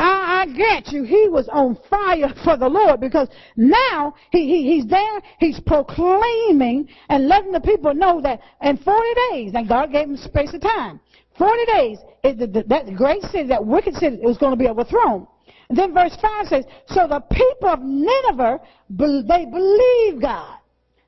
I, I get you. He was on fire for the Lord because now he, he, he's there, he's proclaiming and letting the people know that in 40 days, and God gave him space of time, 40 days, it, that great city, that wicked city, was going to be overthrown. And then verse 5 says, So the people of Nineveh, they believe God.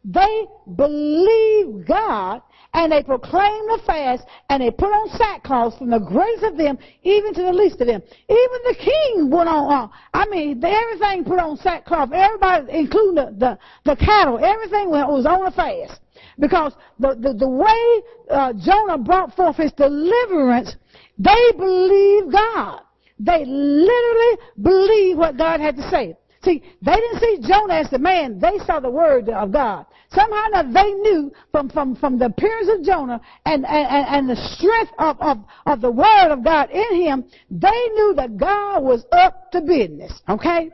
They believe God and they proclaim the fast and they put on sackcloth from the greatest of them even to the least of them. Even the king went on. Uh, I mean, everything put on sackcloth. Everybody, including the, the, the cattle, everything was on a fast. Because the, the, the way uh, Jonah brought forth his deliverance, they believed God. They literally believed what God had to say. See, they didn't see Jonah as the man. They saw the word of God. Somehow or they knew from, from, from the appearance of Jonah and, and, and the strength of, of, of the word of God in him, they knew that God was up to business. Okay?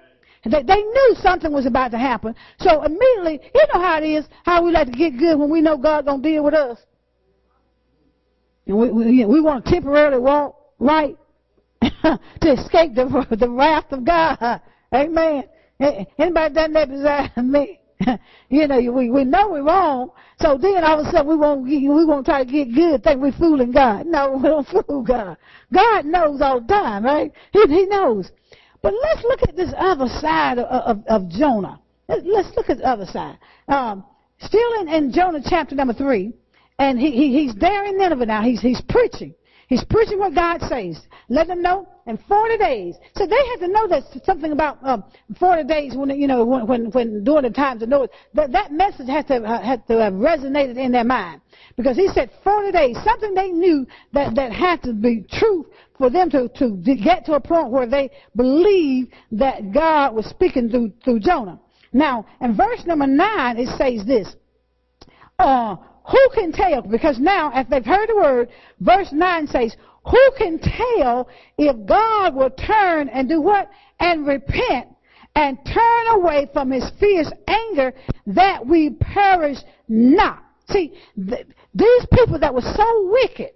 They, they knew something was about to happen. So immediately, you know how it is, how we like to get good when we know God's going to deal with us. And we, we, we want to temporarily walk right [LAUGHS] to escape the, [LAUGHS] the wrath of God. Amen. Anybody done that besides [LAUGHS] me? you know, we, we know we're wrong. So then all of a sudden we won't, we won't try to get good, think we're fooling God. No, we don't fool God. God knows all the time, right? He, he knows. But let's look at this other side of, of, of Jonah. Let's, look at the other side. Um, still in, in Jonah chapter number three, and he, he, he's there in Nineveh now. He's, he's preaching. He's preaching what God says. Let them know in 40 days. So they had to know that something about um, 40 days when, you know, when, when, when during the times of Noah, that, that message had to, uh, had to have resonated in their mind. Because he said 40 days, something they knew that, that had to be true for them to, to get to a point where they believed that God was speaking through, through Jonah. Now, in verse number 9, it says this. Uh, who can tell? Because now, if they've heard the word, verse 9 says, Who can tell if God will turn and do what? And repent and turn away from his fierce anger that we perish not. See, th- these people that were so wicked,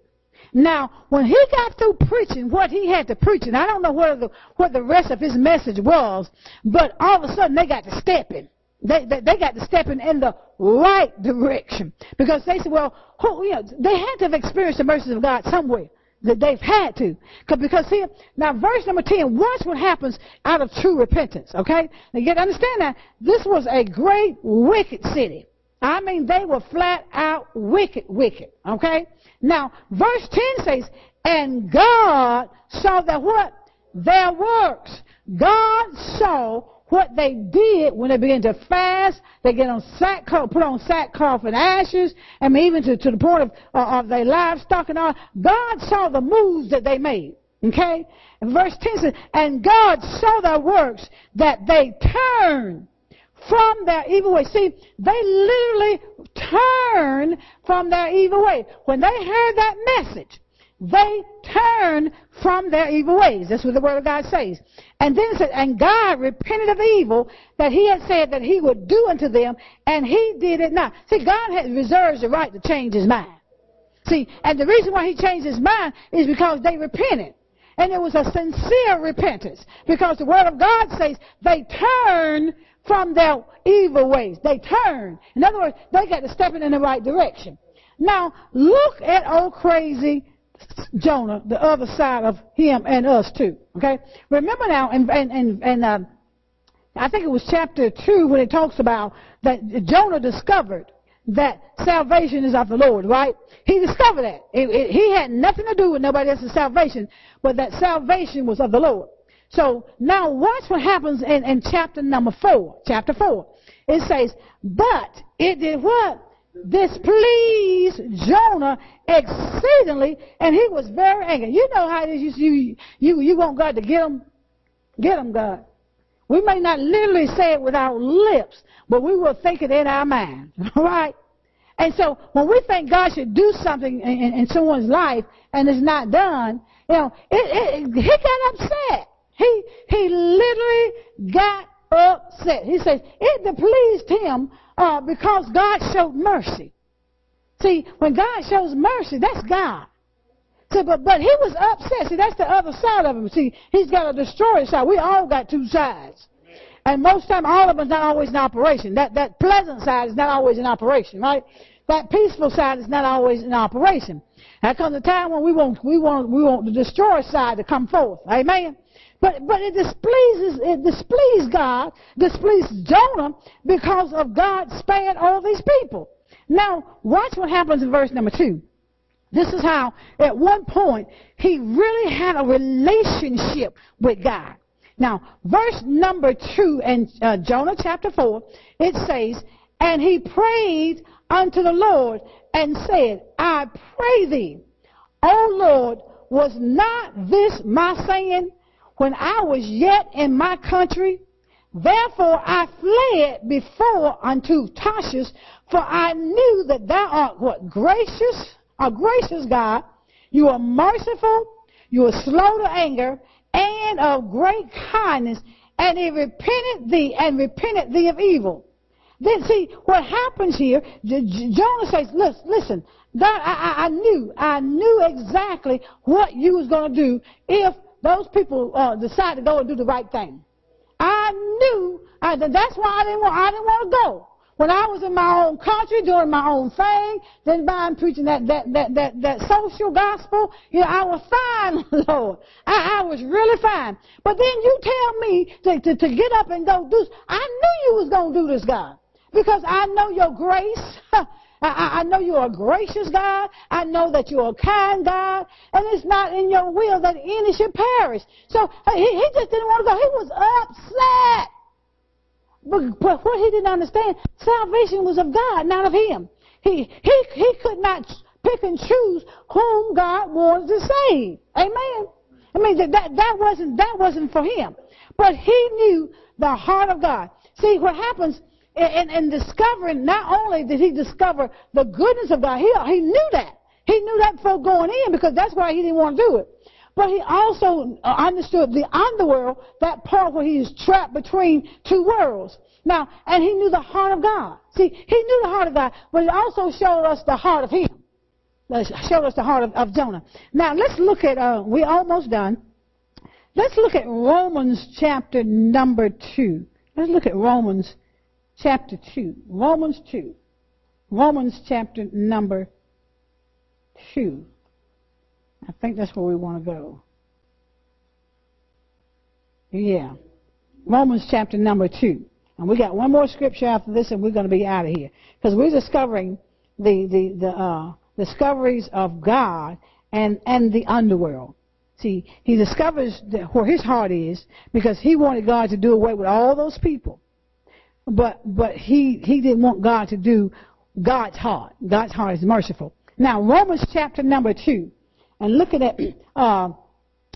now, when he got through preaching what he had to preach, and I don't know what the, what the rest of his message was, but all of a sudden they got to stepping. They, they, they got to step in in the right direction. Because they said, well, who, you know, they had to have experienced the mercies of God somewhere. That they've had to. Because see, now verse number 10, watch what happens out of true repentance, okay? Now you got to understand that this was a great wicked city. I mean, they were flat out wicked, wicked, okay? Now, verse 10 says, and God saw that what? Their works. God saw what they did when they began to fast, they get on sackcloth, put on sackcloth and ashes, and even to, to the point of, uh, of their livestock and all. God saw the moves that they made. Okay? And verse 10 says, And God saw their works that they turned from their evil way. See, they literally turned from their evil way. When they heard that message, they turned from their evil ways. That's what the Word of God says. And then it said, and God repented of evil that he had said that he would do unto them, and he did it not. See, God has reserves the right to change his mind. See, and the reason why he changed his mind is because they repented. And it was a sincere repentance because the Word of God says they turn from their evil ways. They turn. In other words, they got to step in the right direction. Now, look at old crazy Jonah, the other side of him and us too. Okay? Remember now, and, and, and, and uh, I think it was chapter 2 when it talks about that Jonah discovered that salvation is of the Lord, right? He discovered that. It, it, he had nothing to do with nobody else's salvation, but that salvation was of the Lord. So now watch what happens in, in chapter number 4. Chapter 4. It says, but it did what? Displeased Jonah exceedingly, and he was very angry. You know how it is. You, you, you want God to get him? Get him, God. We may not literally say it with our lips, but we will think it in our mind. [LAUGHS] Right? And so when we think God should do something in, in, in someone's life and it's not done, you know, it, it, he got upset. He, he literally got upset. He says, it displeased him uh, because God showed mercy. See, when God shows mercy, that's God. See, but, but he was upset. See, that's the other side of him. See, he's got a destroyer side. We all got two sides. And most time, all of us not always in operation. That, that pleasant side is not always in operation, right? That peaceful side is not always in operation. There comes a time when we want, we want, we want the destroyer side to come forth. Amen? But, but it displeases, it displeased God, displeased Jonah because of God spared all these people. Now, watch what happens in verse number two. This is how, at one point, he really had a relationship with God. Now, verse number two in uh, Jonah chapter four, it says, And he prayed unto the Lord and said, I pray thee, O Lord, was not this my saying when I was yet in my country? Therefore I fled before unto Tarshish, for I knew that thou art what gracious a gracious God. You are merciful. You are slow to anger and of great kindness. And he repented thee and repented thee of evil. Then see what happens here. Jonah says, "Listen, listen God, I, I, knew, I knew exactly what you was going to do if those people uh, to go and do the right thing. I knew. I, that's why I didn't want. I didn't want to go. When I was in my own country doing my own thing, then by preaching that, that, that, that, that social gospel, you know, I was fine, [LAUGHS] Lord. I, I was really fine. But then you tell me to, to, to get up and go do, I knew you was going to do this, God. Because I know your grace. [LAUGHS] I, I, know you're a gracious God. I know that you're a kind God. And it's not in your will that any should perish. So uh, he, he just didn't want to go. He was upset. But, but what he didn't understand, salvation was of God, not of him. He, he, he could not pick and choose whom God wanted to save. Amen. I mean, that, that wasn't, that wasn't for him. But he knew the heart of God. See, what happens in, in discovering, not only did he discover the goodness of God, he, he knew that. He knew that before going in because that's why he didn't want to do it. But he also uh, understood the underworld, that part where he is trapped between two worlds. Now, and he knew the heart of God. See, he knew the heart of God, but he also showed us the heart of him. Showed us the heart of, of Jonah. Now, let's look at, uh, we're almost done. Let's look at Romans chapter number 2. Let's look at Romans chapter 2. Romans 2. Romans chapter number 2. I think that's where we want to go. Yeah. Romans chapter number 2. And we got one more scripture after this and we're going to be out of here. Because we're discovering the, the, the uh, discoveries of God and, and the underworld. See, he discovers where his heart is because he wanted God to do away with all those people. But, but he, he didn't want God to do God's heart. God's heart is merciful. Now, Romans chapter number 2 and looking at [CLEARS THROAT] uh,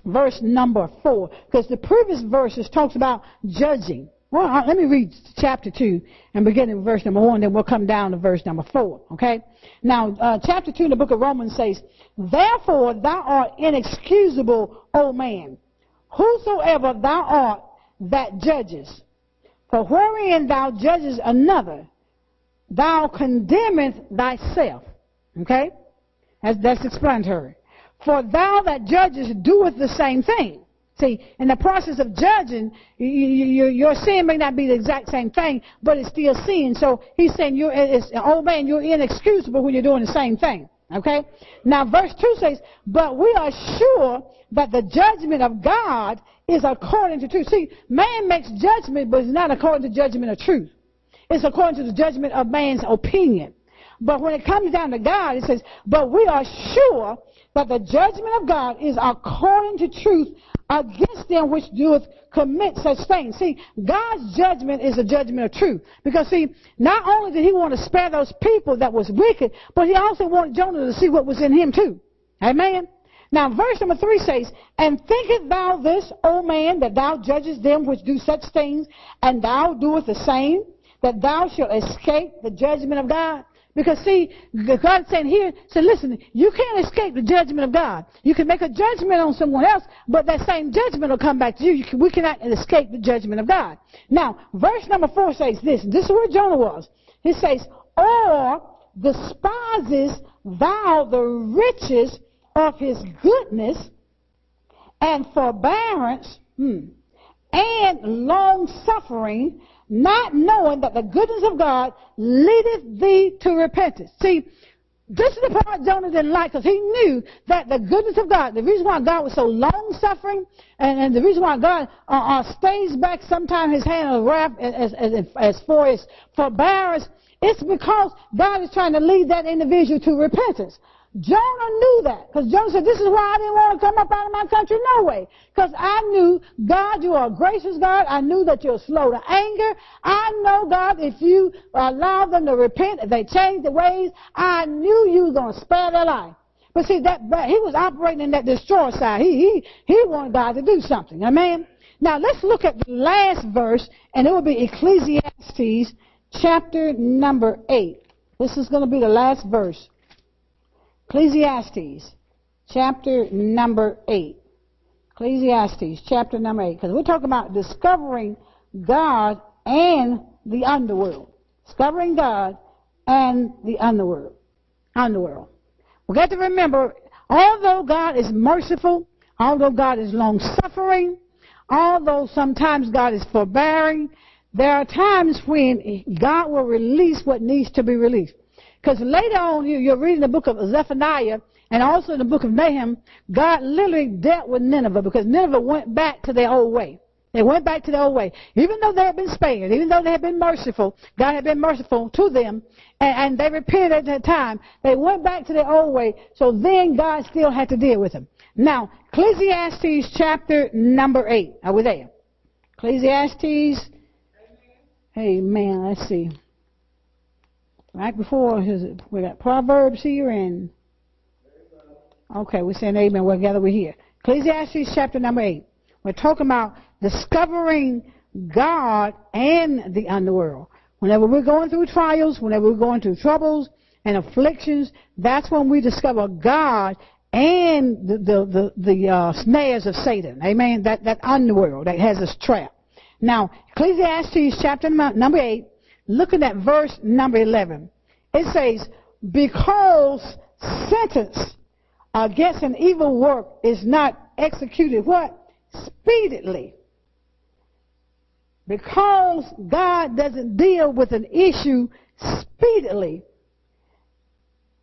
verse number four, because the previous verses talks about judging. Well, uh, let me read chapter two and begin in verse number one, then we'll come down to verse number four. Okay. Now, uh, chapter two in the book of Romans says, "Therefore thou art inexcusable, O man, whosoever thou art that judges, for wherein thou judgest another, thou condemnest thyself." Okay. That's, that's explanatory. For thou that judgest doeth the same thing. See, in the process of judging, you, you, your sin may not be the exact same thing, but it's still sin. So he's saying you're, it's, old man, you're inexcusable when you're doing the same thing. Okay? Now verse 2 says, But we are sure that the judgment of God is according to truth. See, man makes judgment, but it's not according to judgment of truth. It's according to the judgment of man's opinion. But when it comes down to God, it says, But we are sure that the judgment of God is according to truth against them which doeth commit such things. See, God's judgment is a judgment of truth. Because see, not only did he want to spare those people that was wicked, but he also wanted Jonah to see what was in him too. Amen? Now, verse number three says, And thinkest thou this, O man, that thou judgest them which do such things, and thou doest the same, that thou shalt escape the judgment of God? Because see, God's saying here, say, listen, you can't escape the judgment of God. You can make a judgment on someone else, but that same judgment will come back to you. you can, we cannot escape the judgment of God. Now, verse number four says this. This is where Jonah was. He says, or despises thou the riches of his goodness and forbearance hmm, and long suffering, not knowing that the goodness of God leadeth thee to repentance. See, this is the part Jonah didn't like because he knew that the goodness of God, the reason why God was so long suffering, and, and the reason why God uh, uh, stays back sometimes his hand of wrath as, as, as, as far as forbearance, it's because God is trying to lead that individual to repentance. Jonah knew that. Because Jonah said, this is why I didn't want to come up out of my country. No way. Because I knew, God, you are a gracious God. I knew that you're slow to anger. I know, God, if you allow them to repent, if they change their ways, I knew you were going to spare their life. But see, that, but he was operating in that destroyer side. He, he, he wanted God to do something. Amen? Now let's look at the last verse, and it will be Ecclesiastes chapter number 8. This is going to be the last verse. Ecclesiastes, chapter number 8. Ecclesiastes, chapter number 8. Because we're talking about discovering God and the underworld. Discovering God and the underworld. Underworld. We got to remember, although God is merciful, although God is long suffering, although sometimes God is forbearing, there are times when God will release what needs to be released. Because later on, you, you're reading the book of Zephaniah and also in the book of Nahum, God literally dealt with Nineveh because Nineveh went back to their old way. They went back to their old way. Even though they had been spared, even though they had been merciful, God had been merciful to them, and, and they repented at that time. They went back to their old way, so then God still had to deal with them. Now, Ecclesiastes chapter number 8. Are we there? Ecclesiastes. Amen. Let's see. Right before his, we got Proverbs here and okay, we're saying Amen. We're together. we're here. Ecclesiastes chapter number eight. We're talking about discovering God and the underworld. Whenever we're going through trials, whenever we're going through troubles and afflictions, that's when we discover God and the the the, the uh, snares of Satan. Amen. That that underworld that has us trapped. Now, Ecclesiastes chapter number eight looking at verse number 11. It says, because sentence against an evil work is not executed what? Speedily. Because God doesn't deal with an issue speedily.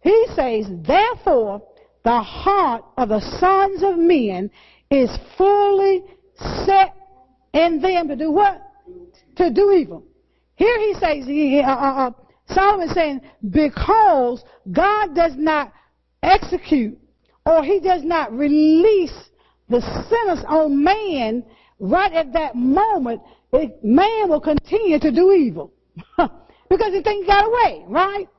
He says, therefore, the heart of the sons of men is fully set in them to do what? To do evil. Here he says, uh, uh, uh, saying, because God does not execute or he does not release the sentence on man right at that moment, it, man will continue to do evil. [LAUGHS] because he thinks he got away, right?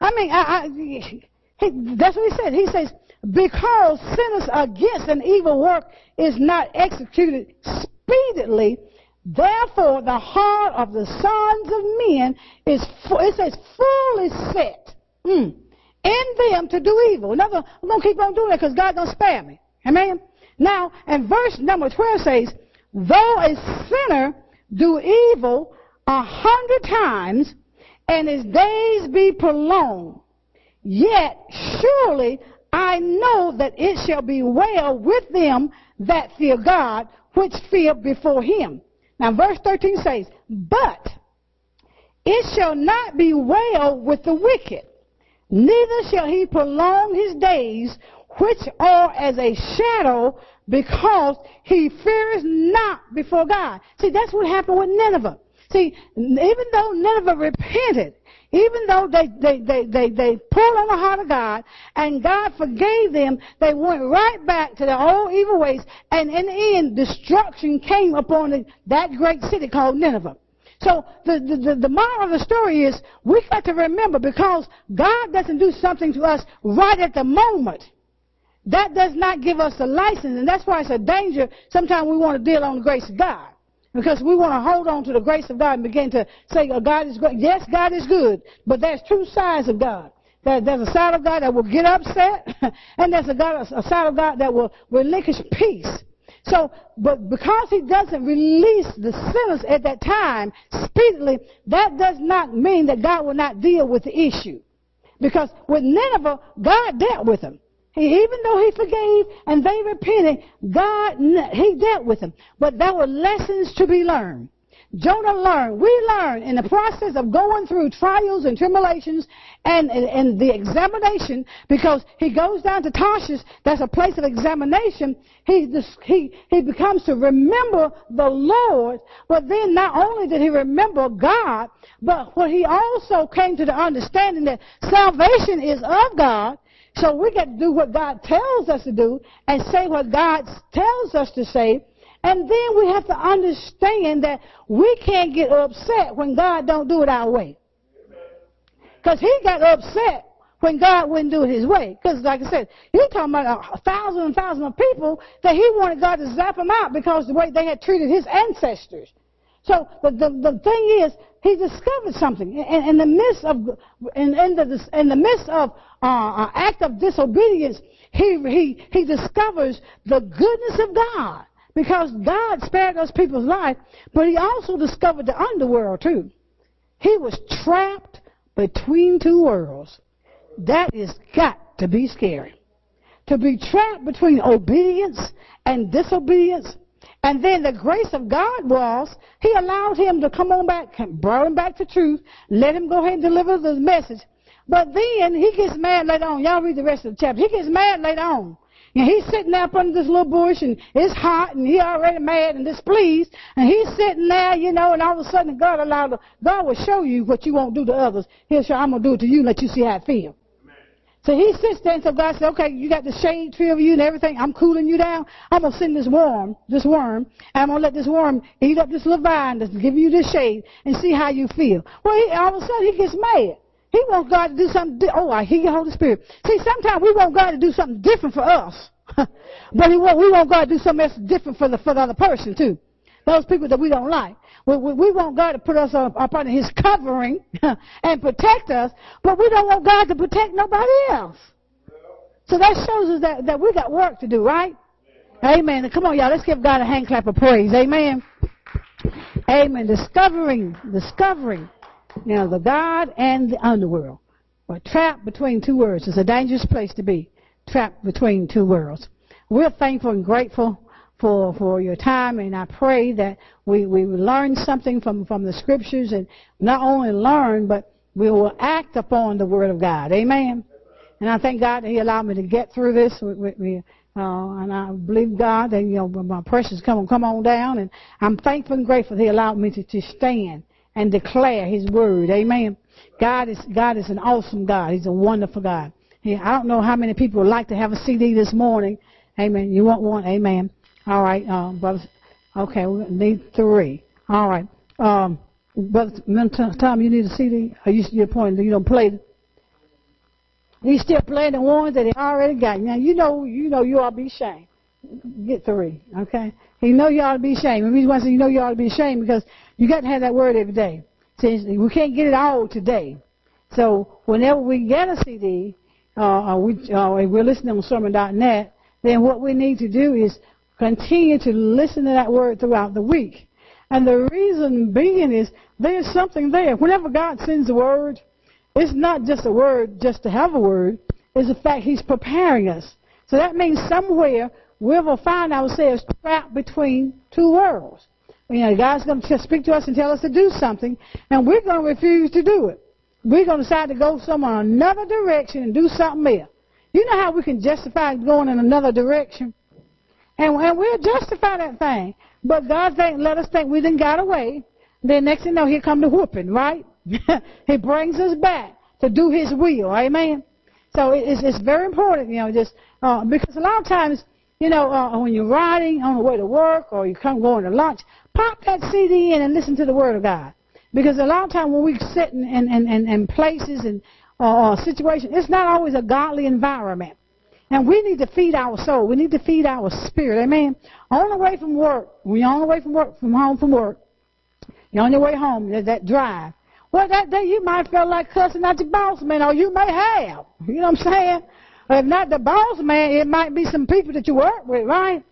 I mean, I, I, he, that's what he said. He says, because sentence against an evil work is not executed speedily, Therefore, the heart of the sons of men is, it says, fully set mm, in them to do evil. Another, I'm going to keep on doing that because God don't spare me. Amen? Now, and verse number 12 says, Though a sinner do evil a hundred times, and his days be prolonged, yet surely I know that it shall be well with them that fear God, which fear before him. Now verse 13 says, But it shall not be well with the wicked, neither shall he prolong his days, which are as a shadow, because he fears not before God. See, that's what happened with Nineveh. See, even though Nineveh repented, even though they, they, they, they, they pulled on the heart of God and God forgave them, they went right back to their old evil ways and in the end, destruction came upon the, that great city called Nineveh. So the, the, the moral of the story is we got to remember because God doesn't do something to us right at the moment. That does not give us a license, and that's why it's a danger. Sometimes we want to deal on the grace of God. Because we want to hold on to the grace of God and begin to say, oh, God is good. Yes, God is good, but there's two sides of God. there's a side of God that will get upset, [LAUGHS] and there's a, God, a side of God that will relinquish peace. So, but because he doesn't release the sinners at that time speedily, that does not mean that God will not deal with the issue. Because with Nineveh, God dealt with them. Even though he forgave and they repented, God, he dealt with them. But there were lessons to be learned. Jonah learned, we learn in the process of going through trials and tribulations and, and, and, the examination, because he goes down to Tarshish, that's a place of examination, he, he, he becomes to remember the Lord, but then not only did he remember God, but what he also came to the understanding that salvation is of God, so we got to do what God tells us to do and say what God tells us to say. And then we have to understand that we can't get upset when God don't do it our way. Because he got upset when God wouldn't do it his way. Because like I said, he's talking about a thousand and thousand of people that he wanted God to zap them out because the way they had treated his ancestors. So the, the, the thing is, he discovered something in, in the midst of in, in the in the midst of uh, act of disobedience. He he he discovers the goodness of God because God spared those people's life, but he also discovered the underworld too. He was trapped between two worlds. That is got to be scary. To be trapped between obedience and disobedience and then the grace of God was, He allowed him to come on back, brought him back to truth, let him go ahead and deliver the message. But then he gets mad later on. Y'all read the rest of the chapter. He gets mad later on. And he's sitting there up under this little bush and it's hot and he already mad and displeased. And he's sitting there, you know, and all of a sudden God allowed, God will show you what you won't do to others. He'll show, I'm going to do it to you and let you see how it feels. So he sits there and so God said, okay, you got the shade tree over you and everything. I'm cooling you down. I'm going to send this worm, this worm, and I'm going to let this worm eat up this little vine that's giving you this shade and see how you feel. Well, he, all of a sudden he gets mad. He wants God to do something. Di- oh, I hear your Holy Spirit. See, sometimes we want God to do something different for us, [LAUGHS] but he want, we want God to do something else different for the for the other person too. Those people that we don't like. We, we, we want God to put us up, up under His covering [LAUGHS] and protect us, but we don't want God to protect nobody else. So that shows us that, that we got work to do, right? Amen. Come on, y'all. Let's give God a hand clap of praise. Amen. Amen. Discovering, discovering, know, the God and the underworld. We're trapped between two worlds. It's a dangerous place to be. Trapped between two worlds. We're thankful and grateful for, for your time, and I pray that we, we learn something from, from the scriptures and not only learn, but we will act upon the word of God. Amen. And I thank God that He allowed me to get through this with, me. Uh, and I believe God that, you know, my precious come on, come on down. And I'm thankful and grateful that He allowed me to, to stand and declare His word. Amen. God is, God is an awesome God. He's a wonderful God. I don't know how many people would like to have a CD this morning. Amen. You want one? Amen. All right, um, brothers. Okay, we need three. All right. Um, brother Tom, you need a CD? Are you still playing? You don't play? You still playing the ones that he already got. Now you know, you know, you ought to be ashamed. Get three, okay? He know you ought to be ashamed. The reason why I say you know you ought to be ashamed because you got to have that word every day. See, we can't get it all today. So whenever we get a CD, uh, we, uh, we're listening on sermon.net, then what we need to do is Continue to listen to that word throughout the week. And the reason being is there's something there. Whenever God sends a word, it's not just a word just to have a word. is the fact He's preparing us. So that means somewhere we will find ourselves trapped between two worlds. You know, God's going to speak to us and tell us to do something, and we're going to refuse to do it. We're going to decide to go somewhere another direction and do something else. You know how we can justify going in another direction? And, we'll justify that thing. But God think, let us think we didn't got away. Then next thing you know, here come the whooping, right? [LAUGHS] he brings us back to do His will. Amen. So it's it's very important, you know, just uh, because a lot of times, you know, uh, when you're riding on the way to work or you come going to lunch, pop that CD in and listen to the Word of God. Because a lot of times when we sit in, in, in, in places and uh, situations, it's not always a godly environment. And we need to feed our soul. We need to feed our spirit. Amen. On the way from work, you're on the way from work, from home from work, you're on your way home, there's that drive. Well, that day you might feel like cussing at your boss man, or you may have. You know what I'm saying? Or if not the boss man, it might be some people that you work with, right?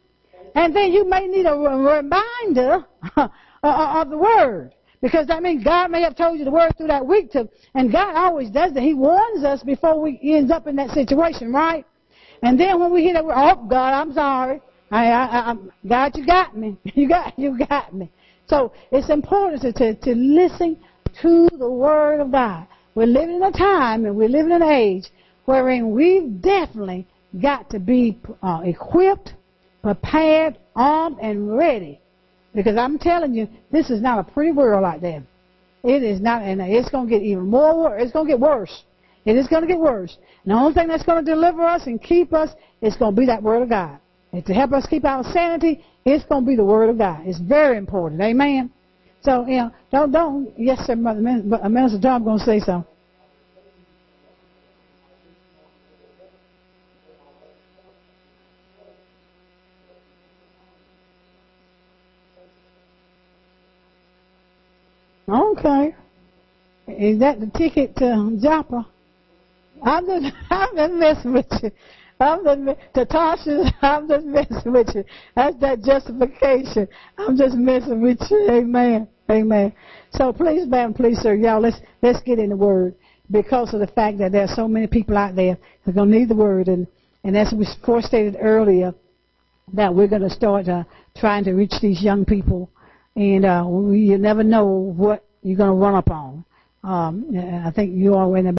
And then you may need a reminder [LAUGHS] uh, uh, of the word. Because that means God may have told you the word through that week to, and God always does that. He warns us before we end up in that situation, right? And then when we hear that word, oh God, I'm sorry. I, I, I, God, you got me. [LAUGHS] You got, you got me. So it's important to, to, to listen to the Word of God. We're living in a time and we're living in an age wherein we've definitely got to be uh, equipped, prepared, armed, and ready. Because I'm telling you, this is not a pretty world out there. It is not, and it's going to get even more. It's going to get worse. It is going to get worse. And the only thing that's going to deliver us and keep us is going to be that Word of God. And to help us keep our sanity, it's going to be the Word of God. It's very important. Amen. So, you know, don't, don't, yes, sir, Mother, uh, Minister Tom going to say something. Okay. Is that the ticket to Joppa? I'm just, [LAUGHS] I'm just messing with you. I'm just, to Tarshish, [LAUGHS] I'm just messing with you. That's that justification. I'm just messing with you. Amen. Amen. So please, ma'am, please, sir, y'all, let's, let's get in the Word because of the fact that there are so many people out there who are going to need the Word. And, and as we stated earlier, that we're going to start uh, trying to reach these young people. And uh, you never know what you're going to run up on. Um, I think you all in the